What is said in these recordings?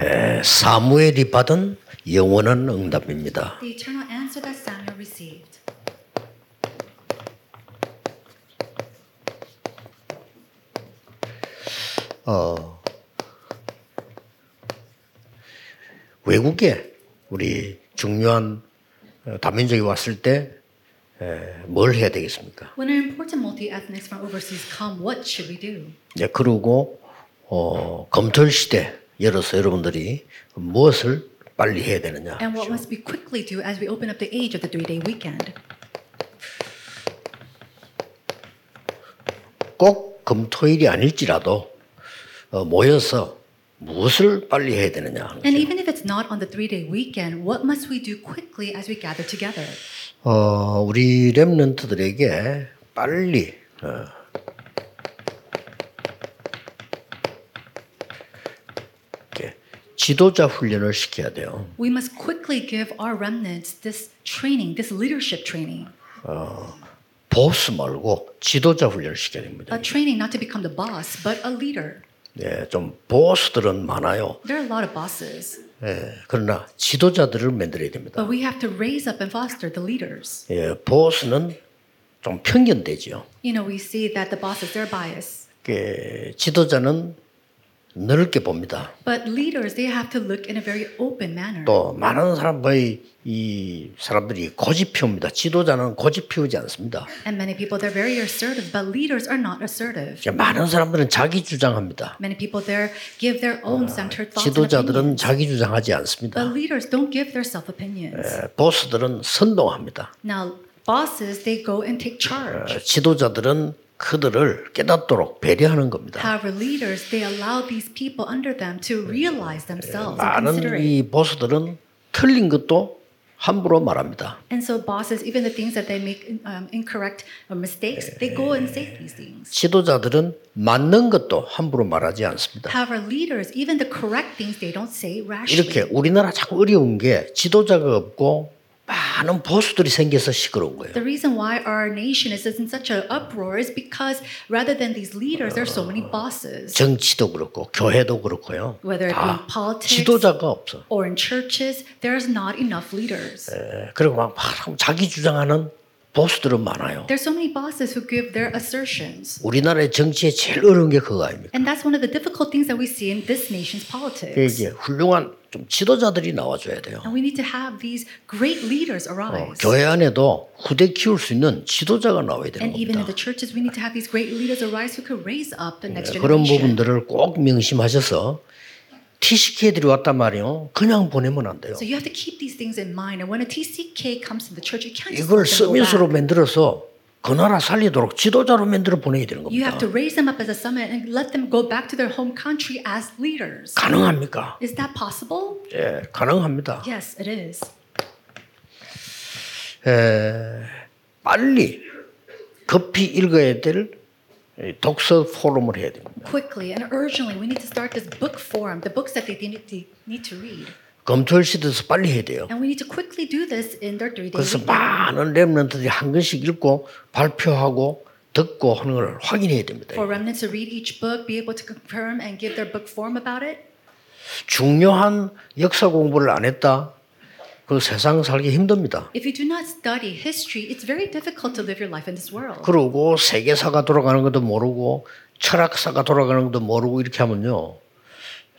에, 사무엘이 받은 영원한 응답입니다. The eternal answer that Samuel received. 외국에 우리 중요한 어, 다민족이 왔을 때 뭘 해야 되겠습니까? When an important multi-ethnics from overseas come, what should we do? 네, 그리고 어, 검토 시대 열어서 여러분들이 무엇을 빨리 해야 되느냐? And what must we quickly do as we open up the age of the three-day weekend? 꼭 금토일이 아닐지라도 어, 모여서 무엇을 빨리 해야 되느냐? 하는 And even if it's not on the three-day weekend, what must we do quickly as we gather together? 어, 우리 렘넌트들에게 빨리 어, 이렇게 지도자 훈련을 시켜야 돼요. We must quickly give our remnants this training, this leadership training. 보스 말고 지도자 훈련을 시켜야 됩니다. A training not to become the boss, but a leader. 네, 좀 보스들은 많아요. There are a lot of bosses, 예, 그러나 지도자들을 만들어야 됩니다. but we have to raise up and foster the leaders. 예, 보스는 좀 편견되지요. You know, we see that the bosses, they're biased. 그 지도자는 넓게 봅니다. But leaders, they have to look in a very open manner. 또 많은 사람들이 이 사람들이 고집 피웁니다. 지도자는 고집 피우지 않습니다. And many people, they're very assertive, but leaders are not assertive. 많은 사람들은 자기 주장합니다. Many people there give their own centered thoughts 지도자들은. 자기 주장하지 But 않습니다. leaders don't give their self opinions. 예, 보스들은 선동합니다. Now, bosses, they go and take charge. 어, 지도자들은 그들을 깨닫도록 배려하는 겁니다. However, leaders, they allow these people under them to realize themselves 많은. 이 보스들은 틀린 것도 함부로 말합니다. And so bosses, even the things that they make um, incorrect or mistakes, they go and say these things. 지도자들은 맞는 것도 함부로 말하지 않습니다. However, leaders, even the correct things, they don't say 이렇게 rashly. 우리나라 자꾸 어려운 게 지도자가 없고 많은 보수들이 생겨서 시끄러운 거예요. The reason why our nation is in such an uproar is because rather than these leaders, there are so many bosses. 정치도 그렇고 교회도 그렇고요. Whether it be politics 지도자가 없어. or in churches, there's not enough leaders. 예, 그리고 막, 막 자기 주장하는 보수들은 많아요. There's so many bosses who give their assertions. 우리나라의 정치에 제일 어려운 게 그거 아닙니까? And that's one of the difficult things that we see in this nation's 그 politics. 이제 훌륭한 좀 지도자들이 나와줘야 돼요. And we need to have these great leaders 어, arise. 교회 안에도 후대 키울 수 있는 지도자가 나와야 되는 And even in 겁니다. the churches, we need to have these great leaders arise who could raise up the next 그런 generation. 부분들을 꼭 명심하셔서 TCK들이 왔단 말이에요. 그냥 보내면 안 돼요. So you have to keep these things in mind. And when a TCK comes to the church, you can't just 이걸 서밋으로 back. 만들어서 그 나라 살리도록 지도자로 만들어 보내야 되는 You have 겁니다. to raise them up as a summit and let them go back to their home country as leaders. 가능합니까? Is that possible? 예, 가능합니다. Yes, it is. 에, 빨리 급히 읽어야 될 독서 포럼을 해야 됩니다. Quickly and urgently, we need to start this book forum, the books that they need to, read. 검토일 시대에서 빨리 해야 돼요. And we need to quickly do this in their three 그래서 days. 많은 렘런트들이 한 권씩 읽고 발표하고 듣고 하는 걸 확인해야 됩니다. For remnants to read each book, be able to confirm and give their book form about it. 중요한 역사 공부를 안 했다. 그 세상 살기 힘듭니다. If you do not study history, it's very difficult to live your life in this world. 그러고 세계사가 돌아가는 것도 모르고 철학사가 돌아가는 것도 모르고 이렇게 하면요.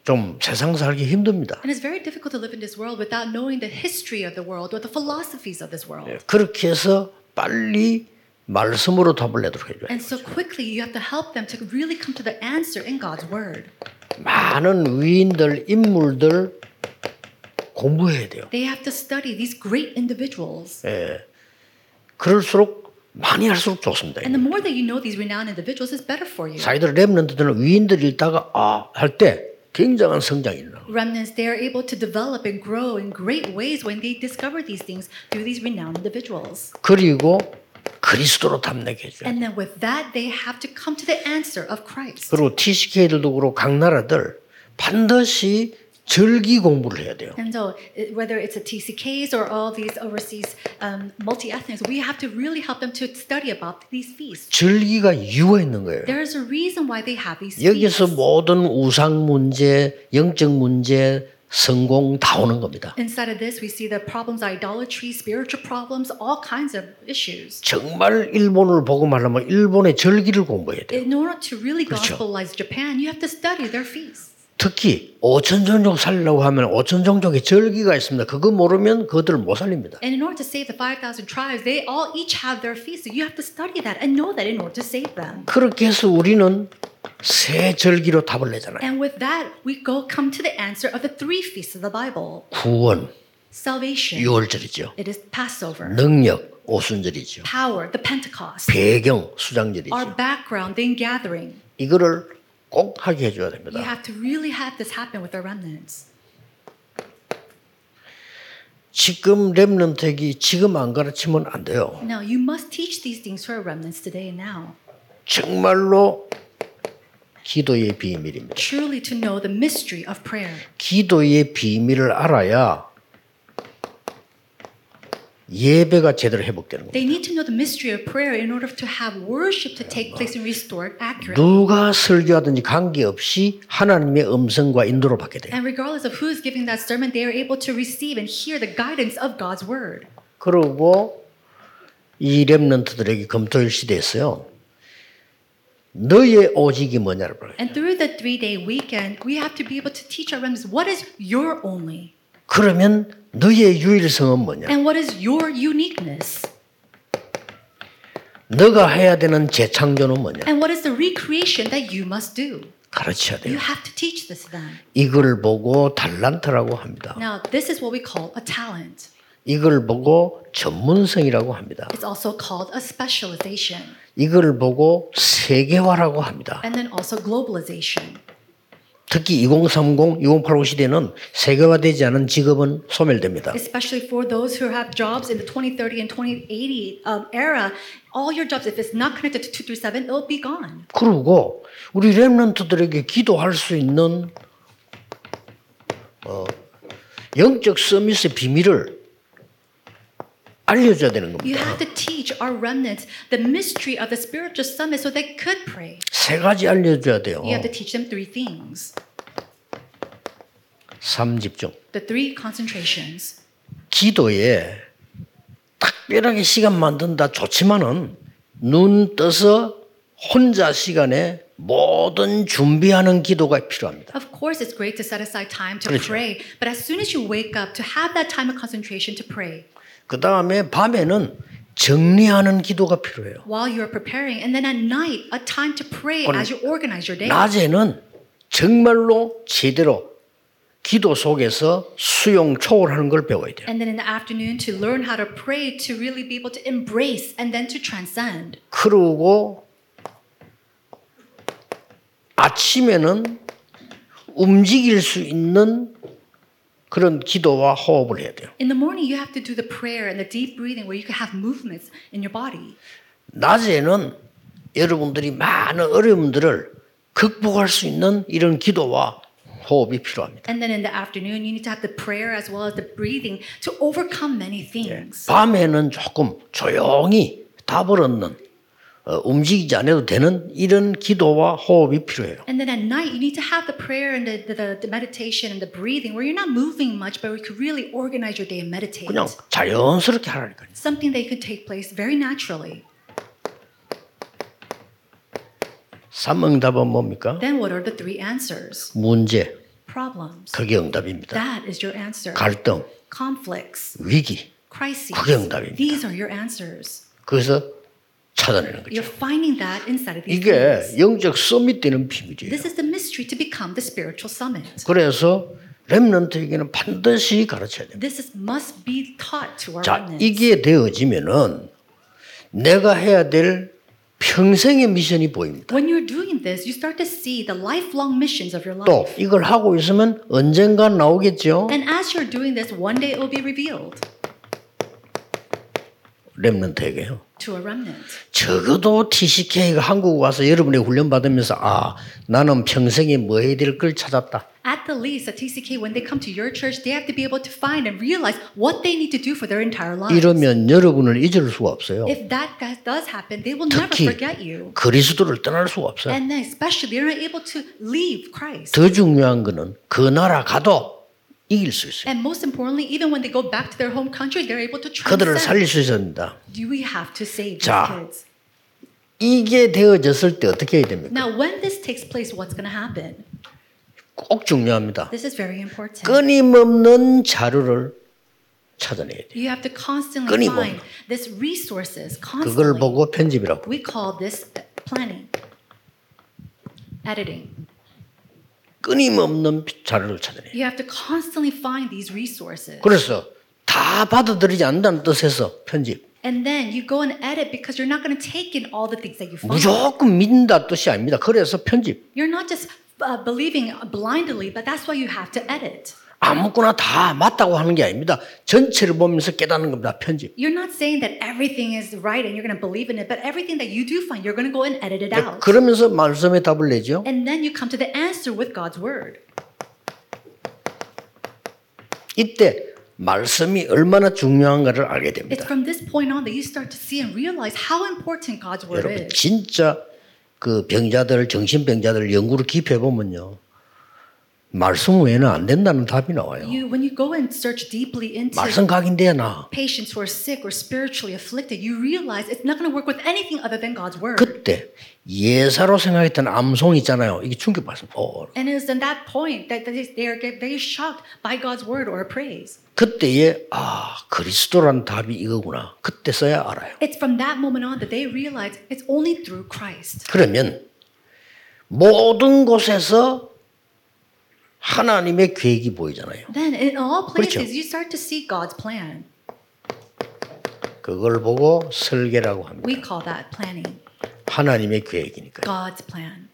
좀 세상 살기 힘듭니다. And it's very difficult to live in this world without knowing the history of the world or the philosophies of this world. 그렇게 해서 빨리 말씀으로 답을 내도록 해줘요. And so quickly, you have to help them to really come to the answer in God's word. 많은 위인들, 인물들 공부해야 돼요. They have to study these great individuals. 그럴수록 많이 할수록 좋습니다. And the more that you know these renowned individuals, it's better for you. 사이들 랩런트들은 위인들 읽다가 아할때 굉장한 성장이 일어나. Remnants, they are able to develop and grow in great ways when they discover these things through these renowned individuals. 그리고 그리스도로 해줘요. And then with that, they have to come to the answer of Christ. 그리고 TCK들도 그렇고 각 나라들 반드시 절기 공부를 해야 돼요. And so, whether it's a TCKs or all these overseas um, multi ethnics, we have to really help them to study about these feasts. 절기가 이유가 있는 거예요. There's a reason why they have these 여기서 feasts. 모든 우상 문제, 영적 문제, 성공 다 오는 겁니다. Inside of this, we see the problems, idolatry, spiritual problems, all kinds of issues. 정말 일본을 보고 말하면 일본의 절기를 공부해야 돼요. In order to really 그렇죠. gospelize Japan, you have to study their feasts. 특히 오천 종족 살려고 하면 오천 종족의 절기가 있습니다. 그거 모르면 그들을 못 살립니다. And in order to save the 5,000 tribes, they all each have their feasts. So you have to study that and know that in order to save them. 그렇게 해서 우리는 세 절기로 답을 내잖아요. And with that, we go come to the answer of the three feasts of the Bible. 구원, Salvation, 6월절이죠. it is Passover. 능력, 오순절이죠. Power, the Pentecost. 배경, Our 수장절이죠. background, the ingathering. 이거를 꼭 하게 해줘야 You 됩니다. have to really have this happen with our remnants. 지금 렘넌트에게 지금 안 가르치면 안 돼요. Now, you must teach these things to our remnants today and now. 정말로 기도의 비밀입니다. Truly to know the mystery of prayer. 기도의 비밀을 알아야 예배가 제대로 회복되는 겁니다. They need to know the mystery of prayer in order to have worship to take place and restored accurately. 누가 설교하든지 관계없이 하나님의 음성과 인도를 받게 돼요. And regardless of who's giving that sermon, they are able to receive and hear the guidance of God's word. 그리고 이 렘넌트들에게 금토일 시대에서요. 너의 오직이 뭐냐를 물어요. And through the three day weekend, we have to be able to teach our remnants what is your only 그러면 너의 유일성은 뭐냐? and what is your uniqueness 너가 해야 되는 재창조는 뭐냐? and what is the recreation that you must do. 가르쳐야 You 돼요. have to teach this to them. 이걸 보고 달란트라고 합니다. Now, this is what we call a talent. 이걸 보고 전문성이라고 합니다. It's also called a specialization 이걸 보고 세계화라고 합니다. and then also globalization. 특히 2030, 2080 시대는 세계화되지 않은 직업은 소멸됩니다. Especially for those who have jobs in the 2030 and 2080 um, era, all your jobs, if it's not connected to 237, it'll be gone. 그리고 우리 렘넌트들에게 기도할 수 있는 어, 영적 서밋의 비밀을 알려줘야 되는 You 겁니다. have to teach our remnants the mystery of the spiritual summit so they could pray. 세 가지 알려줘야 돼요. You have to teach them three things 삼집중. the three concentrations. 기도에 특별하게 시간 만든다 좋지만은 눈 떠서 혼자 시간에 모든 준비하는 기도가 필요합니다. Of course, it's great to set aside time to 그렇죠. pray, but as soon as you wake up, to have that time of concentration to pray 그 다음에 밤에는 정리하는 기도가 필요해요. while you're preparing, and then at night, a time to pray as you organize your day. 낮에는 정말로 제대로 기도 속에서 수용 초월하는 걸 배워야 돼요. And then in the afternoon, to learn how to pray, to really be able to embrace and then to transcend. 그러고 아침에는 움직일 수 있는 그런 기도와 호흡을 해야 돼요. In the morning, you have to do the prayer and the deep breathing where you can have movements in your body. 낮에는 여러분들이 많은 어려움들을 극복할 수 있는 이런 기도와 호흡이 필요합니다. And then in the afternoon, you need to have the prayer as well as the breathing to overcome many things. 밤에는 조금 조용히 답을 얻는 어, 움직이지 않아도 되는 이런 기도와 호흡이 필요해요. And then at night, you need to have the prayer and the, the, the meditation and the breathing where you're not moving much, but you could really organize your day and meditate. 그냥 자연스럽게 하라니까요. Something that could take place very naturally. 삼응답은 뭡니까? Then what are the three answers? 문제, Problems. 그게 응답입니다. That is your answer. 갈등, Conflicts, 위기, crises. 그게 응답입니다. These are your answers. 그래서 찾아내는 You're 거죠. finding that inside of these 이게. 영적 서밋 되는 비밀이에요. This is the mystery to become the spiritual summit. 그래서 렘넌트에게는 반드시 가르쳐야 됩니다. This is, must be taught to our 자. 이게 되어지면은 내가 해야 될 평생의 미션이 보입니다. When you're doing this, you start to see the lifelong missions of your 또 life. 이걸 하고 있으면 언젠가 나오겠죠. And as you're doing this, one day it will be revealed. 렘넌트에게요. to a remnant. 적어도 TCK가 한국 와서 여러분의 훈련 받으면서 아 나는 평생에 뭐 해야 될 걸 찾았다. At the least, at TCK, when they come to your church, they have to be able to find and realize what they need to do for their entire lives. 이러면 여러분을 잊을 수가 없어요. If that does happen, they will never forget you. 그리스도를 떠날 수가 없어요. And then, especially, they're not able to leave Christ. 더 중요한 거는 그 나라 가도 이길 수 있어요. And most importantly, even when they go back to their home country, they're able to 그들을 transcend. 살릴 수 된다. Do we have to save these 자. kids? 이게 되어졌을 때 어떻게 해야 됩니까? Now, when this takes place, what's going to happen? 꼭 중요합니다. This is very important. 끊임없는 자료를 찾아내야 돼요. You have to constantly find this resources 그걸 constantly. 보고 편집이라고. We call this planning, editing. 끊임없는 자료를 찾아내요. You have to constantly find these resources. 그래서 다 받아들이지 않는다는 뜻에서 편집. And then you go and edit because you're not going to take in all the things that you find. 무조건 믿는다 뜻이 아닙니다. 그래서 편집. You're not just uh, believing blindly, but that's why you have to edit. 아무거나 다 맞다고 하는 게 아닙니다. 전체를 보면서 깨닫는 겁니다. 편집. You're not saying that everything is right and you're going to believe in it, but everything that you do find, you're going to go and edit it out. 그러면서 말씀에 답을 내죠. And then you come to the answer with God's word. 이때 말씀이 얼마나 중요한가를 알게 It's 됩니다. from this point on that you start to see and realize how important God's word 여러분 is. 진짜 그 병자들 정신병자들 연구를 깊이 해보면요. 말씀 외에는 안 된다는 답이 나와요. You, when you go and search deeply into 말씀 각인돼야 나. patients who are sick or spiritually afflicted, you realize it's not going to work with anything other than God's word. 그때 예사로 생각했던 암송 있잖아요. 이게 충격받습니다. 어, And it is in that point that they are very shocked by God's word or praise. 그때에 아 그리스도란 답이 이거구나. 그때서야 알아요. It's from that moment on that they realize it's only through Christ. 그러면 모든 곳에서 하나님의 계획이 보이잖아요. Then in all places, 그렇죠. you start to see God's plan. 그걸 보고 설계라고 합니다. We call that planning. 하나님의 계획이니까요. God's plan.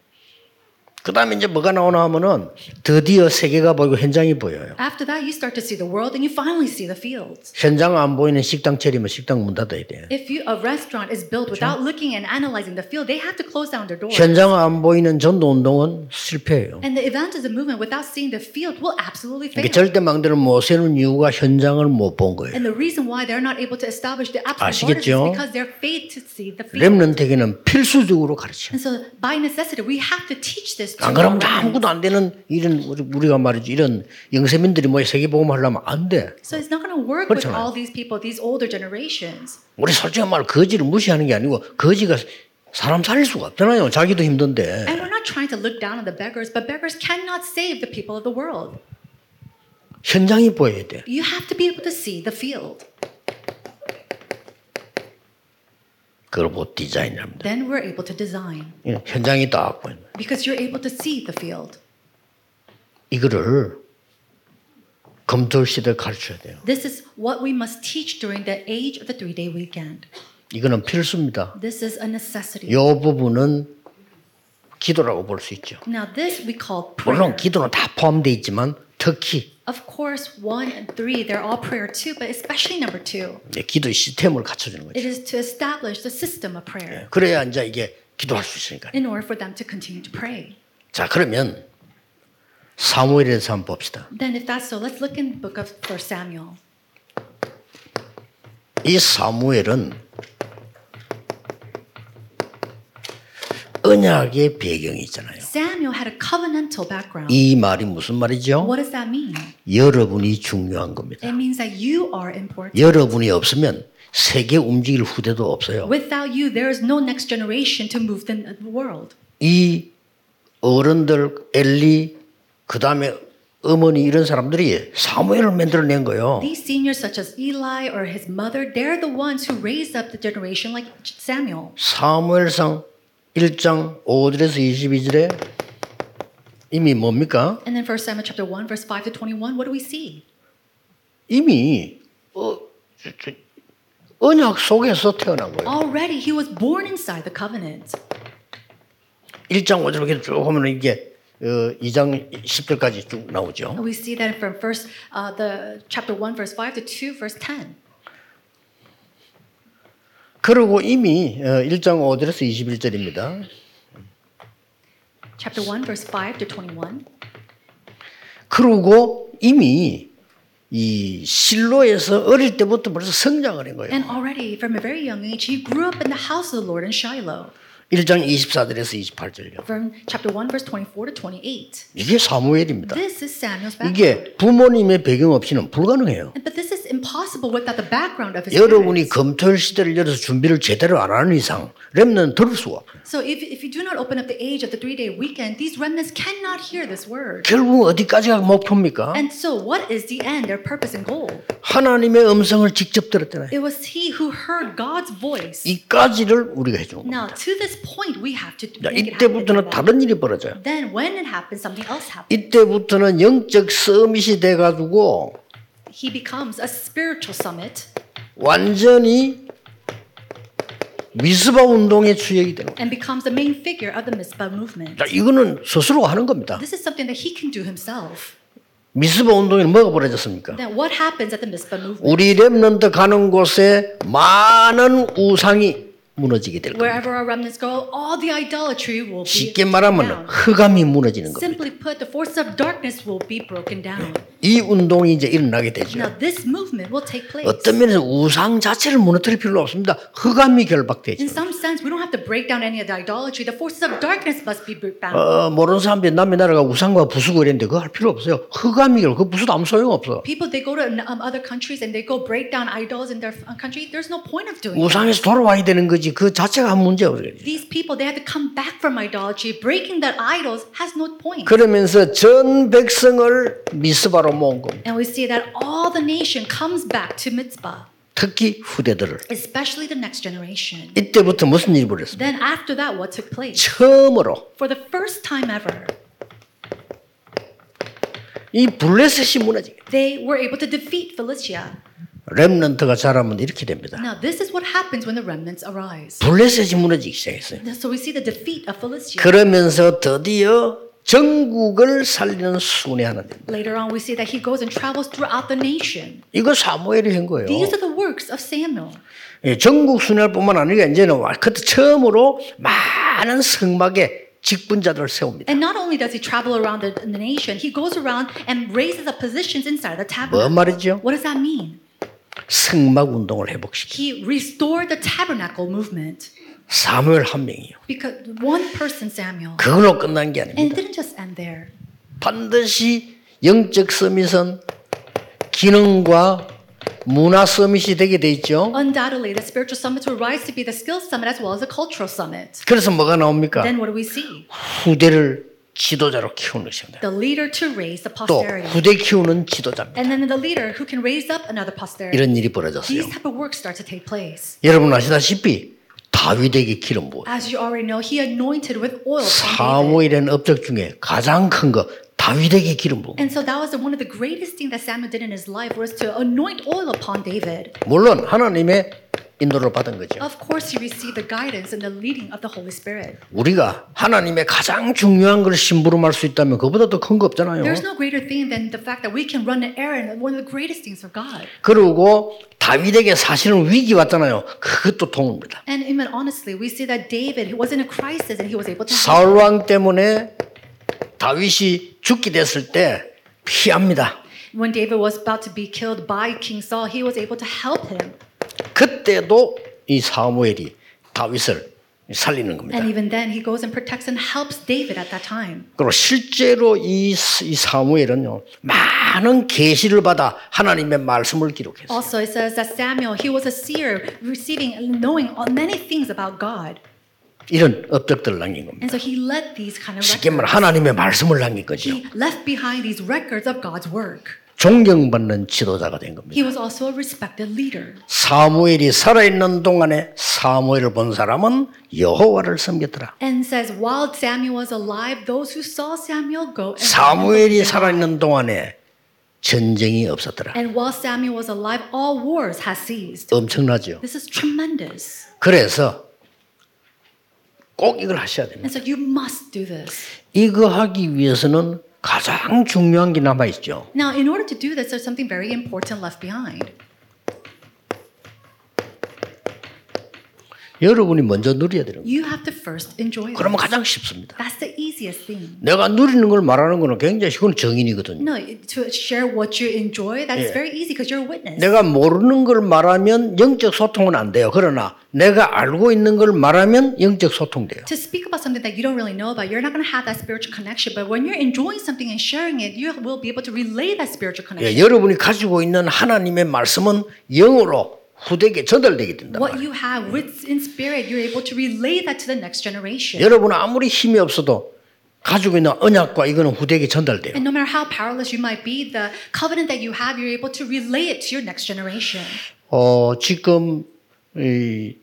그 다음에 이제 뭐가 나오나 하면은 드디어 세계가 보이고 현장이 보여요. After that, you start to see the world and you finally see the fields. 현장 안 보이는 식당 차리면 식당 문 닫아야 돼. If you, a restaurant is built without looking and analyzing the field, they have to close down their doors. 현장 안 보이는 전도 운동은 실패예요. And the evangelism movement without seeing the field will absolutely fail. 이게 절대 망대를 못 세우는 이유가 현장을 못 본 거예요. And the reason why they're not able to establish the absolute borders is 아시겠죠? because they're failed to see the field. 렘넌트에게는 필수적으로 가르쳐. And so by necessity, we have to teach this to 안 그러면. 아무것도 안 되는 이런 우리- 우리가 말이지 이런 영세민들이 뭐 세계복음 하려면 안 돼. So it's not going to work with 그렇잖아요. all these people, these older generations. 우리 솔직히 말 거지를 무시하는 게 아니고 거지가 사람 살릴 수가 없잖아요. 자기도 힘든데. And we're not trying to look down on the beggars, but beggars cannot save the people of the world. 현장이 보여야 돼. You have to be able to see the field. 그걸 보고 디자인을 합니다. Then we're able to design 예, 현장이 딱 보이는 because you're able to see the field. 이거를 검토 시대에 가르쳐야 돼요. This is what we must teach during the age of the three day weekend. 이거는 필수입니다. This is a necessity. 이 부분은 기도라고 볼 수 있죠. Now, this we call prayer. 물론 기도는 다 포함되어 있지만 특히 Of course, one and three, they're all prayer too, but especially number two. 이제 기도의 시스템을 갖춰주는 It 거죠. is to establish the system of prayer 그래야 이제 이게 기도할 수 있으니까. in order for them to continue to pray. 자 그러면 사무엘에 대해서 한번 봅시다. Then, if that's so, let's look in the book of 1 Samuel. 이 사무엘은 언약의 배경이 있잖아요. Samuel had a covenantal background. 이 말이 무슨 말이죠? What does that mean? 여러분이 중요한 겁니다. It means that you are important. 여러분이 없으면 세계 움직일 후대도 없어요. Without you, there is no next generation to move the world. 이 어른들 엘리 그 다음에 어머니 이런 사람들이 사무엘을 만들어낸 거예요. These seniors, such as Eli or his mother, they're the ones who raised up the generation like Samuel. 사무엘상 1장 5절에서 22절에 이미 뭡니까? And then 1 Samuel chapter 1, verse 5 to 21, what do we see? 이미 어, 언약 속에서 태어난 거예요. Already he was born inside the covenant. 1장 5절 이렇게 쭉 보면 이게 어, 2장 10절까지 쭉 나오죠. And we see that from first uh, the chapter 1, verse 5 to 2, verse 10. 그리고 이미 어, 1장 5절에서 21절입니다. Chapter 1, verse 5 to 21. 그리고 이미 이 실로에서 어릴 때부터 벌써 성장을 한 거예요. And already from a very young age, he grew up in the house of the Lord in Shiloh. 1장 24절에서 28절요. From chapter 1, verse 24 to 28. 이게 사무엘입니다. This is Samuel's background. 이게 부모님의 배경 없이는 불가능해요. But this is impossible without the background of his 여러분이. 검토일 시대를 열어서 준비를 제대로 안 하는 이상 렘는 들을 수가 없어요. So if, if you do not open up the age of the three-day weekend, these remnants cannot hear this word. 결국 어디까지가 목표입니까? And so what is the end, their purpose and goal? 하나님의 음성을 직접 들었잖아요. It was he who heard God's voice. 이까지를 우리가 해주는 거예요. Now, to this point, we have to 자. 이때부터는 다른 일이 벌어져요. Then when it happens, something else happens. 이때부터는 영적 서밋이 돼가지고 He becomes a spiritual summit 완전히 미스바 운동의 주역이 되는 거예요. and becomes the main figure of the Mizpah movement. 자, 이거는 스스로 하는 겁니다. This is something that he can do himself. 미스바 운동에는 뭐가 벌어졌습니까? Then what happens at the Mizpah movement? 우리 렘넌트 가는 곳에 많은 우상이 무너지게 될 겁니다. Wherever our remnants go, all the idolatry will be 쉽게 말하면 down. 흑암이 무너지는 겁니다. Simply put, the forces of darkness will be broken down. 이 운동이 이제 일어나게 되죠. Now, this movement will take place. 어떤 면에서 우상 자체를 무너뜨릴 필요 없습니다. 흑암이 결박되죠. In some sense, we don't have to break down any of the idolatry. The forces of darkness must be bound. 어, 모르는 사람들이 남의 나라가 우상과 부수고 이랬는데 그거 할 필요 없어요. 흑암이 결, 그 부수도 아무 소용 없어. People, they go to um, other countries and they go break down idols in their uh, country. There's no point of doing that. 우상에서 돌아와야 되는 거지. 그 자체가 한 문제 없어요. These people, they have to come back from idolatry. Breaking that idols has no point. 그러면서 전 백성을 미스바로 모은 겁니다. And we see that all the nation comes back to Mitzvah, 특히 후대들을. especially the next generation. 이때부터 무슨 일이 벌었습니까? Then after that, what took place? 처음으로 For the first time ever, 이 블레셋이 무너지게. they were able to defeat Philistia. 렘넌트가 자라면 이렇게 됩니다. Now, this is what happens when the remnants arise. 블레셋이 무너지기 시작했어요. So we see the defeat of Philistia. 그러면서 드디어 전국을 살리는 순회하는 됩니다. Later on, we see that he goes and travels throughout the nation. 이거 사무엘이 한 거예요. These are the works of Samuel. 예, 전국 순회뿐만 아니라 이제는 와- 그때 처음으로 많은 성막에 직분자들을 세웁니다. And not only does he travel around the, nation, he goes around and raises up positions inside the 뭔 tabernacle. 말이죠? What does that mean? 성막 운동을 회복시키. He restored the tabernacle movement 사무엘 한 명이요. because one person, Samuel. 그걸로 끝난 게 And it 아닙니다. didn't just end there. 반드시 영적 서밋은 기능과 문화 서밋이 되게 돼 있죠. Undoubtedly, the spiritual summits will rise to be the skills summit as well as the cultural summit. 그래서 뭐가 나옵니까? Then what do we see? 후대를 지도자로 키우는 것입니다. The leader to raise the 또 posterity. 후대 키우는 지도자입니다. And then the leader who can raise up another posterity. 이런 일이 벌어졌어요. These type of works start to take place. 여러분 아시다시피 다윗에게 기름 부어 As you already know, he anointed with oil upon David. 사무엘이라는 업적 중에 가장 큰거 다윗에게 기름. And so that was the- one of the greatest things that Samuel did in his life was to anoint oil upon David. 물론 하나님의 인도를 받은 거죠. Of course, he received the guidance and the leading of the Holy Spirit. 우리가 하나님의 가장 중요한 걸 심부름할 수 있다면 그보다 더 큰 거 없잖아요. There's no greater thing than the fact that we can run an errand, one of the greatest things of God. 그리고 다윗에게 사실은 위기 왔잖아요. 그것도 도움입니다. And even honestly, we see that David was in a crisis and he was able to help. 사울 왕 때문에 다윗이 죽게 됐을 때 피합니다. When David was about to be killed by King Saul, he was able to help him. 그때도 이 사무엘이 다윗을 살리는 겁니다. And even then, he goes and protects and helps David at that time. 그리고 실제로 이, 이 사무엘은요 많은 계시를 받아 하나님의 말씀을 기록했어요. Also, it says that Samuel, he was a seer, receiving knowing many things about God. 이런 업적들을 남긴 겁니다. And so he led these kind of 쉽게 말 records. 하나님의 말씀을 남긴 거죠. He left behind these records of God's work. 존경받는 지도자가 된 겁니다. He was also a respected leader. 사무엘이 살아 있는 동안에 사무엘을 본 사람은 여호와를 섬겼더라. And says, while Samuel was alive, those who saw Samuel go and 사무엘이 살아 있는 동안에 전쟁이 없었더라. And while Samuel was alive, all wars has ceased. 엄청나죠. This is tremendous. 그래서 꼭 이걸 하셔야 됩니다. And so you must do this. 이거 하기 위해서는 가장 중요한 게 남아 있죠. Now, in order to do this, there's something very important left behind. 여러분이 먼저 누려야 되는 거예요. You have to first enjoy it. 그러면 가장 쉽습니다. That's the easiest thing. 내가 누리는 걸 말하는 거는 굉장히 그건 정인이거든요. No, to share what you enjoy, that's very easy because you're a witness. 내가 모르는 걸 말하면 영적 소통은 안 돼요. 그러나 내가 알고 있는 걸 말하면 영적 소통돼요. To speak about something that you don't really know about, you're not going to have that spiritual connection. But when you're enjoying something and sharing it, you will be able to relay that spiritual connection. 예, 여러분이 가지고 있는 하나님의 말씀은 영으로 후대에게 전달되게 된다. What you have with in spirit, you're able to relay that to the next generation. 여러분 아무리 힘이 없어도 가지고 있는 언약과 이거는 후대에게 전달돼요. And no matter how powerless you might be, the covenant that you have, you're able to relay it to your next generation. 어, 지금 이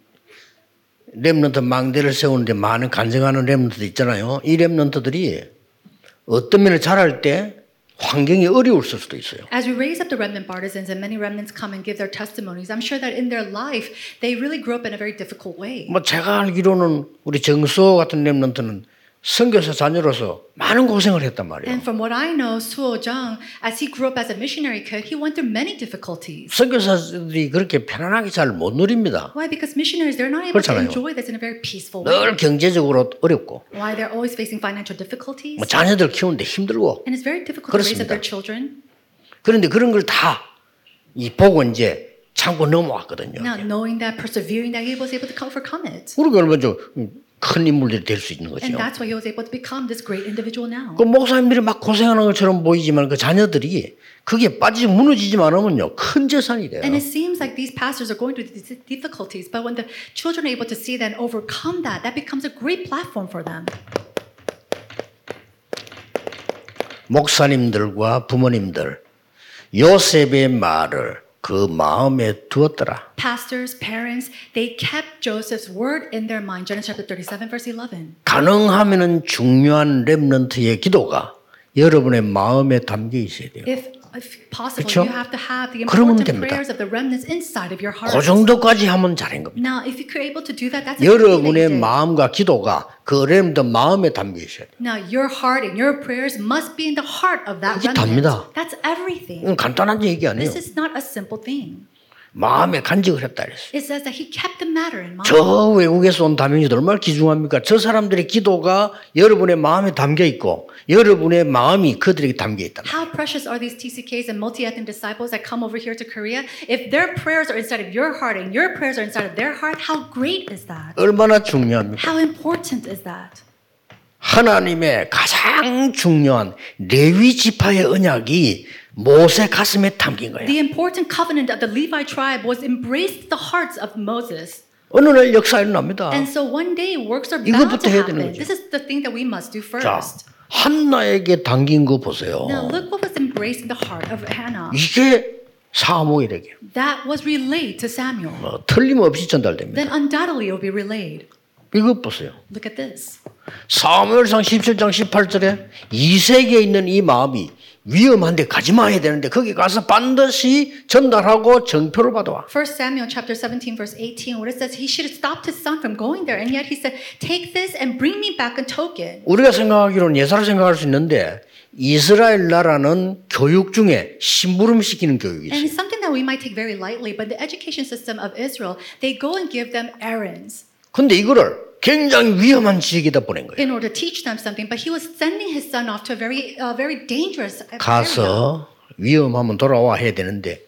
렘넌트 망대를 세우는데 많은 간증하는 렘넌트들 있잖아요. 이 렘넌트들이 어떤 면을 잘할 때 환경이 어려울 수도 있어요. As we raise up the remnant partisans and many remnants come and give their testimonies, I'm sure that in their life, they really grew up in a very difficult way. 뭐 제가 알기로는 우리 정수호 같은 렘넌트는 선교사 자녀로서 많은 고생을 했단 말이에요. And from what I know, Suo Jung, as he grew up as a missionary kid, he went through many difficulties. 선교사들이 그렇게 편안하게 잘 못 누립니다. Why? Because missionaries, they're not able to 그렇잖아요. enjoy this in a very peaceful way. 늘 경제적으로 어렵고 Why? They're always facing financial difficulties. 뭐 자녀들 키우는데 힘들고 And it's very difficult to raise up 그렇습니다. their children. 그런데 그런 걸 다 이 보고 이제 참고 넘어왔거든요. Now, knowing that, persevering that, he was able to overcome it. 우리가 얼마나 좀 큰 인물들이 될 수 있는 거죠. And that's why he was able to become this great individual now. 그 목사님들이 막 고생하는 것처럼 보이지만 그 자녀들이 그게 빠지지 무너지지만 않으면요 큰 재산이 돼요. And it seems like these pastors are going through these difficulties, but when the children are able to see that and overcome that, that becomes a great platform for them. 목사님들과 부모님들 요셉의 말을 그 마음에 두었더라. Pastors, parents, they kept Joseph's word in their mind. Genesis chapter 37, verse 11. 가능하면은 중요한 렘넌트의 기도가 여러분의 마음에 담겨 있어야 돼요. If, if possible, 그쵸? you have to have the 그러면 important 됩니다. prayers of the remnants inside of your heart. 그 정도까지 하면 잘한 겁니다. Now, if you're able to do that, that's 여러분의 did. 마음과 기도가 그 렘넌트 마음에 담겨 있어야 돼요. Now, your heart and your prayers must be in the heart of that 그게 remnant. 답니다. That's everything. 이건 간단한 얘기 아니에요. This is not a simple thing. 마음에 간직을 했다 그랬어요. It says that he kept the matter in mind. 저 외국에서 온 다민이들 얼마나 귀중합니까? 저 사람들의 기도가 여러분의 마음에 담겨 있고 여러분의 마음이 그들에게 담겨 있다. How precious are these TCKs and multi-ethnic disciples that come over here to Korea? If their prayers are inside of your heart and your prayers are inside of their heart, how great is that? 얼마나 중요합니까? How important is that? 하나님의 가장 중요한 레위 지파의 언약이 모세 가슴에 담긴 거예요. The important covenant of the Levi tribe was embraced the hearts of Moses. 어느 날 역사 일어납니다. And so one day works are bound to happen. This is the thing that we must do 자, first. 한나에게 담긴 거 보세요. Now look what was embraced in the heart of Hannah. 이게 사무엘에게 That was relayed to Samuel. 어, 틀림없이 전달됩니다. Then undoubtedly it will be relayed. 이것 보세요. Look at this. 사무엘상 17장 18절에 이세계에 있는 이 마음이 위험한데 가지 마야 되는데 거기 가서 반드시 전달하고 정표를 받아와. 1 Samuel chapter 17 verse 18 where it says he should have stopped his son from going there and yet he said take this and bring me back a token. 우리가 생각하기로는 예사로 생각할 수 있는데 이스라엘 나라는 교육 중에 심부름 시키는 교육이 And 있어요. it's something that we might take very lightly but the education system of Israel they go and give them errands 근데 이거를 굉장히 위험한 지역에다 보낸 거예요. in order to teach them something but he was sending his son off to a very uh, very dangerous area. 가서 위험하면 돌아와 해야 되는데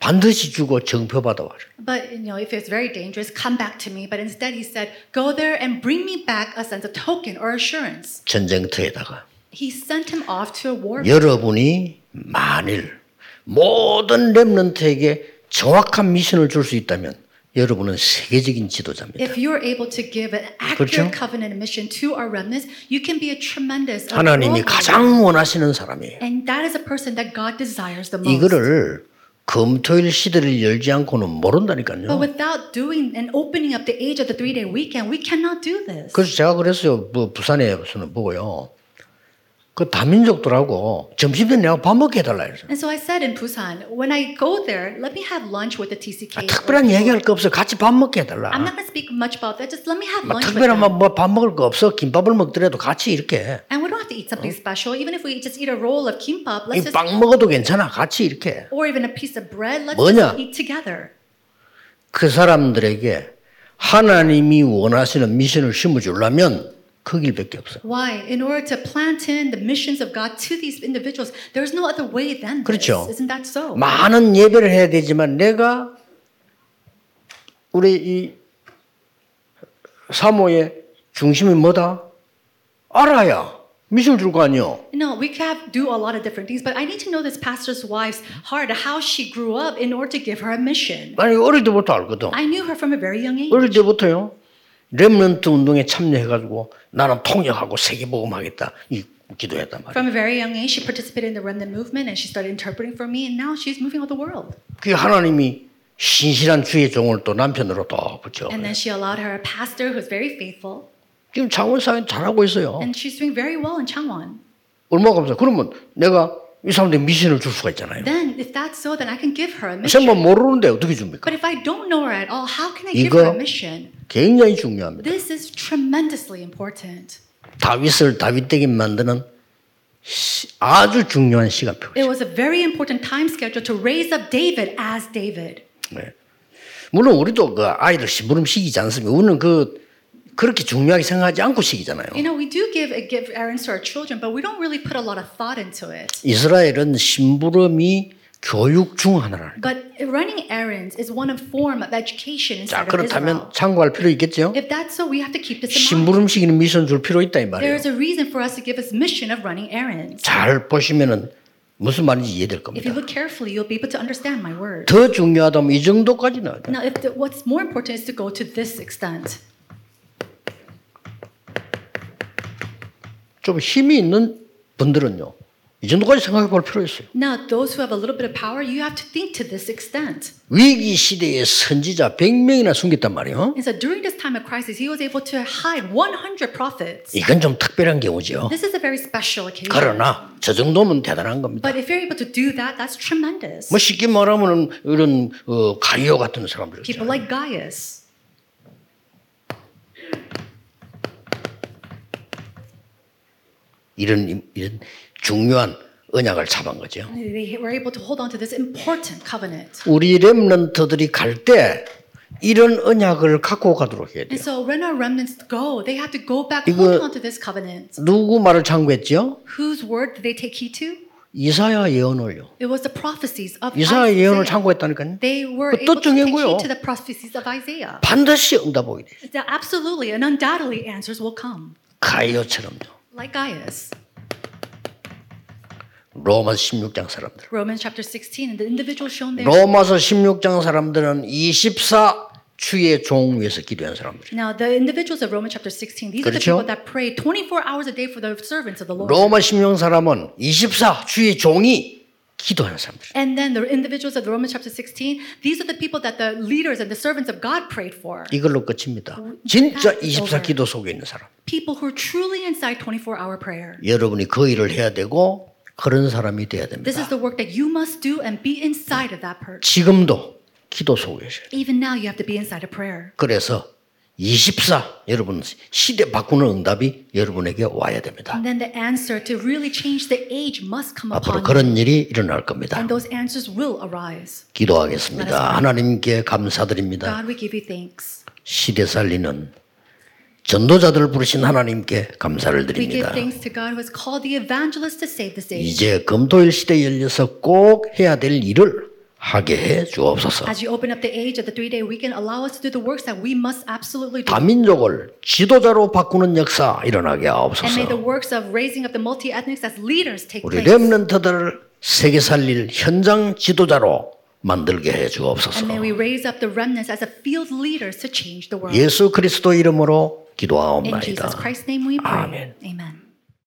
반드시 주고 정표 받아와. But you know if it's very dangerous come back to me but instead he said go there and bring me back a sense of token or assurance. 전쟁터에다가 He sent him off to a war 여러분이 만일 모든 렘넌트에게 정확한 미션을 줄 수 있다면 여러분은 세계적인 지도자입니다. If you're able to give an 그렇죠? accurate covenant mission to our remnants, you can be a tremendous 하나님이. 가장 원하시는 사람이에요. And that is a person that God desires the most. 이거를 금토일 시대를 열지 않고는 But 모른다니까요. without doing and opening up the age of the three-day weekend, we cannot do this. 그래서 제가 그랬어요. 뭐 부산에서는 보고요. 그 다민족들하고 점심 때 내가 밥 먹게 해달라 그랬어요. And so I said in Busan, when I go there, let me have lunch with the TCK. 특별한 얘기할 거 없어. 같이 밥 먹게 해달라. I'm not going to speak much about that. Just let me have 뭐 lunch with 특별한. 뭐밥 먹을 거 없어. 김밥을 먹더라도 같이 이렇게. And we don't have to eat something special. Even if we just eat a roll of kimbap, let's just, 빵 먹어도 괜찮아. 같이 이렇게. or even a piece of bread, let's 뭐냐? just eat together. 그 사람들에게 하나님이 원하시는 미션을 심어주려면 그 길밖에 없어. Why? In order to plant in the missions of God to these individuals, there's no other way than this. 그렇죠. Isn't that so? 많은 예배를 해야 되지만 내가 우리 이 사모의 중심이 뭐다? 알아야 미션을 줄거 아니요. No, we can do a lot of different things, but I need to know this pastor's wife's heart, how she grew up in order to give her a mission. 아니 어릴 때부터 알거든. I knew her from a very young age. 어릴 때부터요. 렘넌트 운동에 참여해가지고 나는 통역하고 세계복음하겠다 이 기도했단 말이야. From a very young age, she participated in the remnant movement and she started interpreting for me, and now she's moving all the world. 그 하나님이 신실한 주의 종을 또 남편으로 또 붙여. And then she allowed her a pastor who's very faithful, 지금 창원 사회 잘하고 있어요. and she's doing very well in Changwon. 얼마나 감사. 그러면 내가 이 사람들 미션을 줄 수가 있잖아요. Then, if that's so, then I can give her a mission. 생만 모르는데 어떻게 줍니까? But if I don't know her at all, how can I give her a mission? 굉장히 중요합니다. This is tremendously important. 다윗을 다윗되게 만드는 시- 아주 중요한 시간표. It was a very important time schedule to raise up David as David. 네. 물론 우리도 그 아이들 심부름 시키지 않습니까? 우리는 그 그렇게 중요하게 생각하지 않고 시키잖아요. You know, we do give give errands to our children, but we don't really put a lot of thought into it. 이스라엘은 심부름이 교육 중 하나라는. But running errands is one of form of education 자 inside of 그렇다면. 참고할 필요 있겠죠? If that's so, we have to keep this in mind. 심부름 시키는 미션 줄 필요 있다 이 There 말이에요. is a reason for us to give this mission of running errands. 잘 보시면은 무슨 말인지 이해될 If 겁니다. you look carefully, you'll be able to understand my word. 더 중요하다면 이 정도까지는 Now, if the, what's more important is to go to this extent. 좀 힘이 있는 분들은요. 이 정도까지 생각해 볼 필요 있어요. Now, those who have a little bit of power, you have to think to this extent. 위기 시대에 선지자 100명이나 숨겼단 말이에요. And so during this time of crisis, he was able to hide 100 prophets. 이건 좀 특별한 경우죠. This is a very special occasion. 그러나 저 정도면 대단한 겁니다. But if you're able to do that, that's tremendous. 뭐 쉽게 말하면 이런 어, 가이오 같은 사람들 People like Gaius. 이런 이런 중요한 언약을 잡은 거죠. They were able to hold on to this important covenant. 우리 렘넌트들이 갈 때 이런 언약을 갖고 가도록 해야 돼요. And so when our remnants go, they have to go back 이거- holding on to this covenant. 누구 말을 참고했죠? Whose word did they take heed to? 이사야 예언을요. It was the prophecies of 이사야 예언을 Isaiah. 참고했다니까요. 그 of Isaiah. 반드시 answers will come. 가이오처럼요. Like Gaius. 로마서 16장 사람들. Romans chapter 16, and the individual shown there. 로마서 16장 사람들은 24 주의 종 위에서 기도한 사람들. Now, the individuals of Romans chapter 16, these are the 그렇죠? people that pray 24 hours a day for the servants of the Lord. 로마 16 사람은 24 주의 종이 기도하는 사람들. And then the individuals of the Romans chapter 16, these are the people that the leaders and the servants of God prayed for. 이걸로 끝입니다. 진짜 That's 24 over. 기도 속에 있는 사람. People who are truly inside 24 hour prayer. 여러분이 그 일을 해야 되고 그런 사람이 돼야 This 됩니다. is the work that you must do and be inside of that person. 지금도 기도 속에 계셔요. Even now, you have to be inside of prayer. 그래서 24 여러분 시대 바꾸는 응답이 여러분에게 와야 됩니다. And then the answer to really change the age must come 앞으로 upon. 그런 일이 일어날 겁니다. And those answers will arise. 기도하겠습니다. 하나님께 감사드립니다. God, we give you thanks. 시대 살리는 전도자들을 부르신 하나님께 감사를 드립니다. 이제 금토일 시대에 열려서 꼭 해야 될 일을 하게 해 주옵소서. As you open up the age of the three day weekend, allow us to do the works that we must absolutely do. 다민족을 지도자로 바꾸는 역사 일어나게 And may the 하옵소서. works of raising up the multi ethnics as leaders take 우리 place. 렘넌트들을 세계 살릴 현장 지도자로 만들게 해 주옵소서. And may we raise up the remnants as a field leaders to change the world. 예수 그리스도 이름으로 In Jesus 기도하옵나이다. Christ's name we pray. 아멘. Amen.